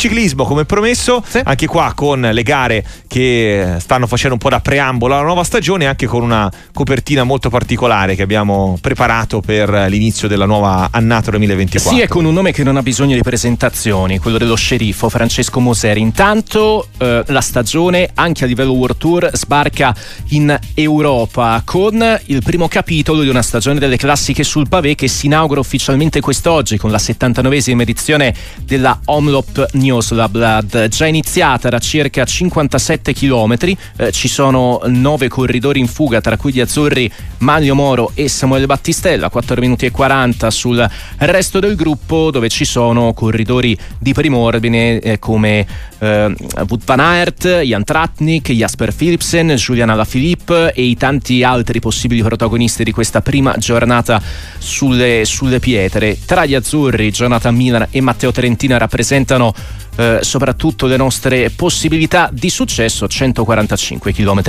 ciclismo, come promesso, sì. anche qua con le gare che stanno facendo un po' da preambolo alla nuova stagione, anche con una copertina molto particolare che abbiamo preparato per l'inizio della nuova annata 2024. Sì, e con un nome che non ha bisogno di presentazioni, quello dello sceriffo Francesco Moseri. Intanto eh, la stagione, anche a livello World Tour, sbarca in Europa con il primo capitolo di una stagione delle classiche sul pavé che si inaugura ufficialmente quest'oggi con la 79esima edizione della Omlop News Blood, già iniziata da circa 57 km. Eh, ci sono nove corridori in fuga, tra cui gli azzurri Mario Moro e Samuele Battistella, 4 minuti e 40 sul resto del gruppo, dove ci sono corridori di primo ordine eh, come eh, Wout van Aert, Jan Tratnik, Jasper Philipsen, Julian Alaphilippe e i tanti altri possibili protagonisti di questa prima giornata sulle, sulle pietre. Tra gli azzurri, Jonathan Milan e Matteo Trentina rappresentano eh, soprattutto le nostre possibilità di successo 145 km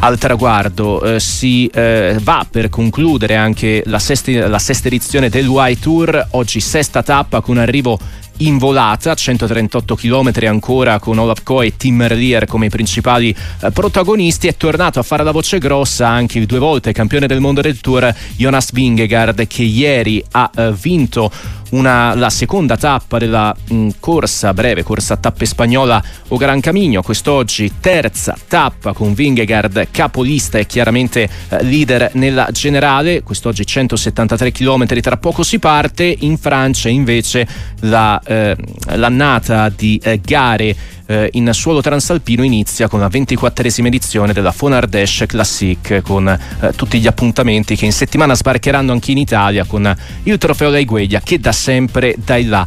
al traguardo. Eh, si eh, va per concludere anche la sesta, la sesta edizione del Y Tour. Oggi sesta tappa con arrivo in volata, 138 km ancora con Olaf Coe e Tim Merlier come principali eh, protagonisti. È tornato a fare la voce grossa anche due volte campione del mondo del Tour Jonas Vingegaard che ieri ha eh, vinto una, la seconda tappa della mh, mm, corsa breve, corsa tappe spagnola o Gran Camino. Quest'oggi terza tappa con Vingegaard capolista e chiaramente eh, leader nella generale. Quest'oggi 173 km, tra poco si parte. In Francia invece la, eh, l'annata di eh, gare eh, in suolo transalpino inizia con la 24esima edizione della Fonardesh Classic con eh, tutti gli appuntamenti che in settimana sbarcheranno anche in Italia con il trofeo Laigueglia che da sempre dai là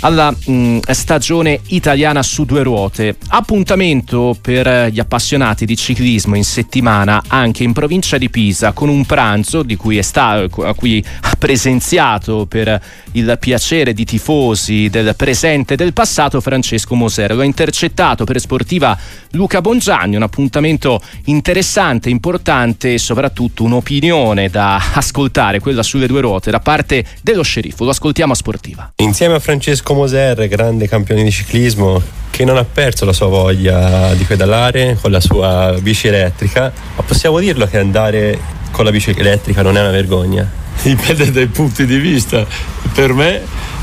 alla mh, mm, stagione italiana su due ruote. Appuntamento per gli appassionati di ciclismo in settimana anche in provincia di Pisa con un pranzo di cui sta, a cui ha presenziato per il piacere di tifosi del presente e del passato Francesco Moser. Lo ha intercettato per sportiva Luca Bongianni, un appuntamento interessante, importante e soprattutto un'opinione da ascoltare, quella sulle due ruote, da parte dello sceriffo. Lo ascoltiamo a sportiva. Insieme a Francesco Moser, grande campione di ciclismo, che non ha perso la sua voglia di pedalare con la sua bici elettrica, ma possiamo dirlo che andare con la bici elettrica non è una vergogna. Dipende dai punti di vista. Per me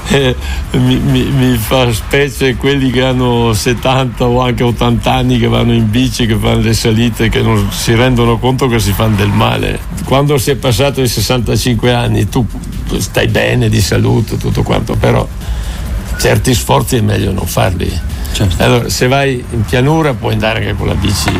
eh, mi, mi, mi, fa specie quelli che hanno 70 o anche 80 anni che vanno in bici, che fanno le salite, che non si rendono conto che si fanno del male. Quando si è passato i 65 anni tu stai bene di salute, tutto quanto, però certi sforzi è meglio non farli. Certo. Allora, se vai in pianura puoi andare anche con la bici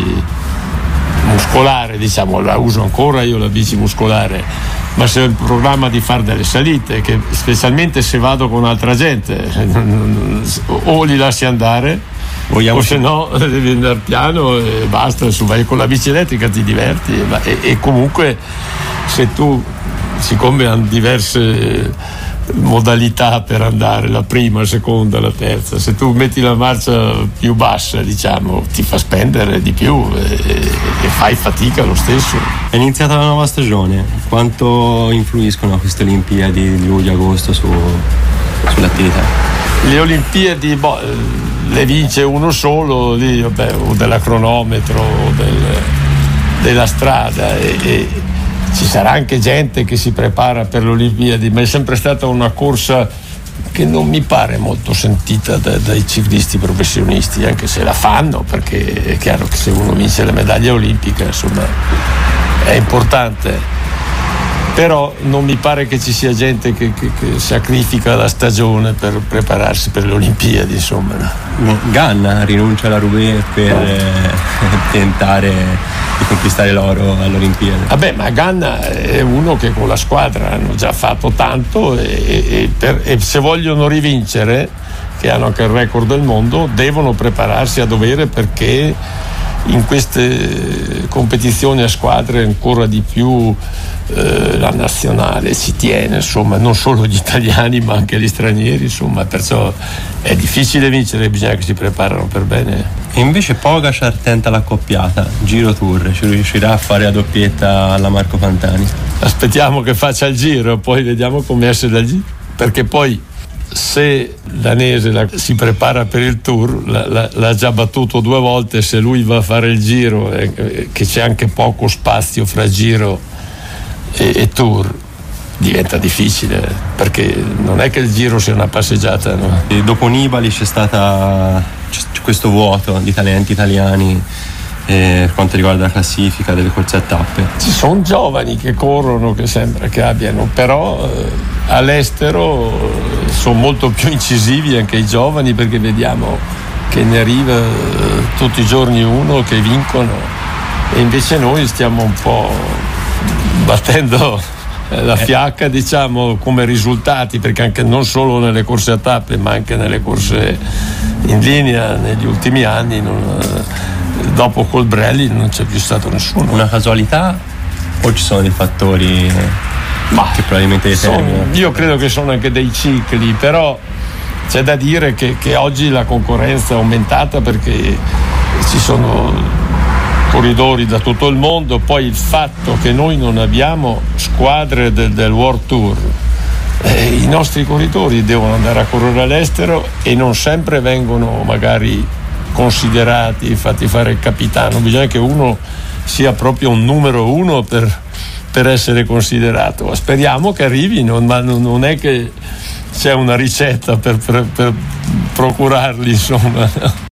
muscolare, diciamo, la uso ancora io la bici muscolare ma se ho il programma di fare delle salite, che specialmente se vado con altra gente, o li lasci andare, Vogliamo o se no devi andare piano e basta, su, vai con la bici elettrica ti diverti e, e comunque se tu siccome hanno diverse modalità per andare, la prima, la seconda, la terza. Se tu metti la marcia più bassa, diciamo, ti fa spendere di più e, e fai fatica lo stesso. È iniziata la nuova stagione, quanto influiscono queste Olimpiadi di luglio-agosto su, sull'attività? Le Olimpiadi boh, le vince uno solo, lì, vabbè, o della cronometro o del, della strada. E, e, ci sarà anche gente che si prepara per le Olimpiadi, ma è sempre stata una corsa che non mi pare molto sentita da, dai ciclisti professionisti, anche se la fanno, perché è chiaro che se uno vince la medaglia olimpica, insomma, è importante. Però non mi pare che ci sia gente che, che, che sacrifica la stagione per prepararsi per le Olimpiadi insomma. Ganna rinuncia alla Roubaix per eh, tentare di conquistare l'oro all'Olimpiade. Vabbè ma Ganna è uno che con la squadra hanno già fatto tanto e, e, per, e se vogliono rivincere che hanno anche il record del mondo devono prepararsi a dovere perché in queste competizioni a squadre ancora di più eh, la nazionale si tiene, insomma, non solo gli italiani ma anche gli stranieri, insomma, perciò è difficile vincere, bisogna che si preparano per bene. E invece Pogacar tenta l'accoppiata, Giro Tour, ci riuscirà a fare la doppietta alla Marco Pantani? Aspettiamo che faccia il giro, poi vediamo come esce dal giro, perché poi se Danese la, si prepara per il tour, la, la, l'ha già battuto due volte, se lui va a fare il giro, eh, che c'è anche poco spazio fra giro e, e, tour, diventa difficile perché non è che il giro sia una passeggiata. No? dopo Nibali c'è stato questo vuoto di talenti italiani per quanto riguarda la classifica delle corse a tappe. Ci sono giovani che corrono che sembra che abbiano, però eh, all'estero eh, sono molto più incisivi anche i giovani perché vediamo che ne arriva eh, tutti i giorni uno che vincono e invece noi stiamo un po' battendo eh, la fiacca diciamo come risultati perché anche non solo nelle corse a tappe ma anche nelle corse in linea negli ultimi anni non, dopo Colbrelli non c'è più stato nessuno. Una casualità o ci sono dei fattori Ma che probabilmente determinano? Io credo che sono anche dei cicli, però c'è da dire che, che oggi la concorrenza è aumentata perché ci sono corridori da tutto il mondo, poi il fatto che noi non abbiamo squadre del, del World Tour, eh, i nostri corridori devono andare a correre all'estero e non sempre vengono magari considerati, fatti fare il capitano, bisogna che uno sia proprio un numero uno per, per essere considerato. Speriamo che arrivino, ma non è che c'è una ricetta per, per, per procurarli, insomma.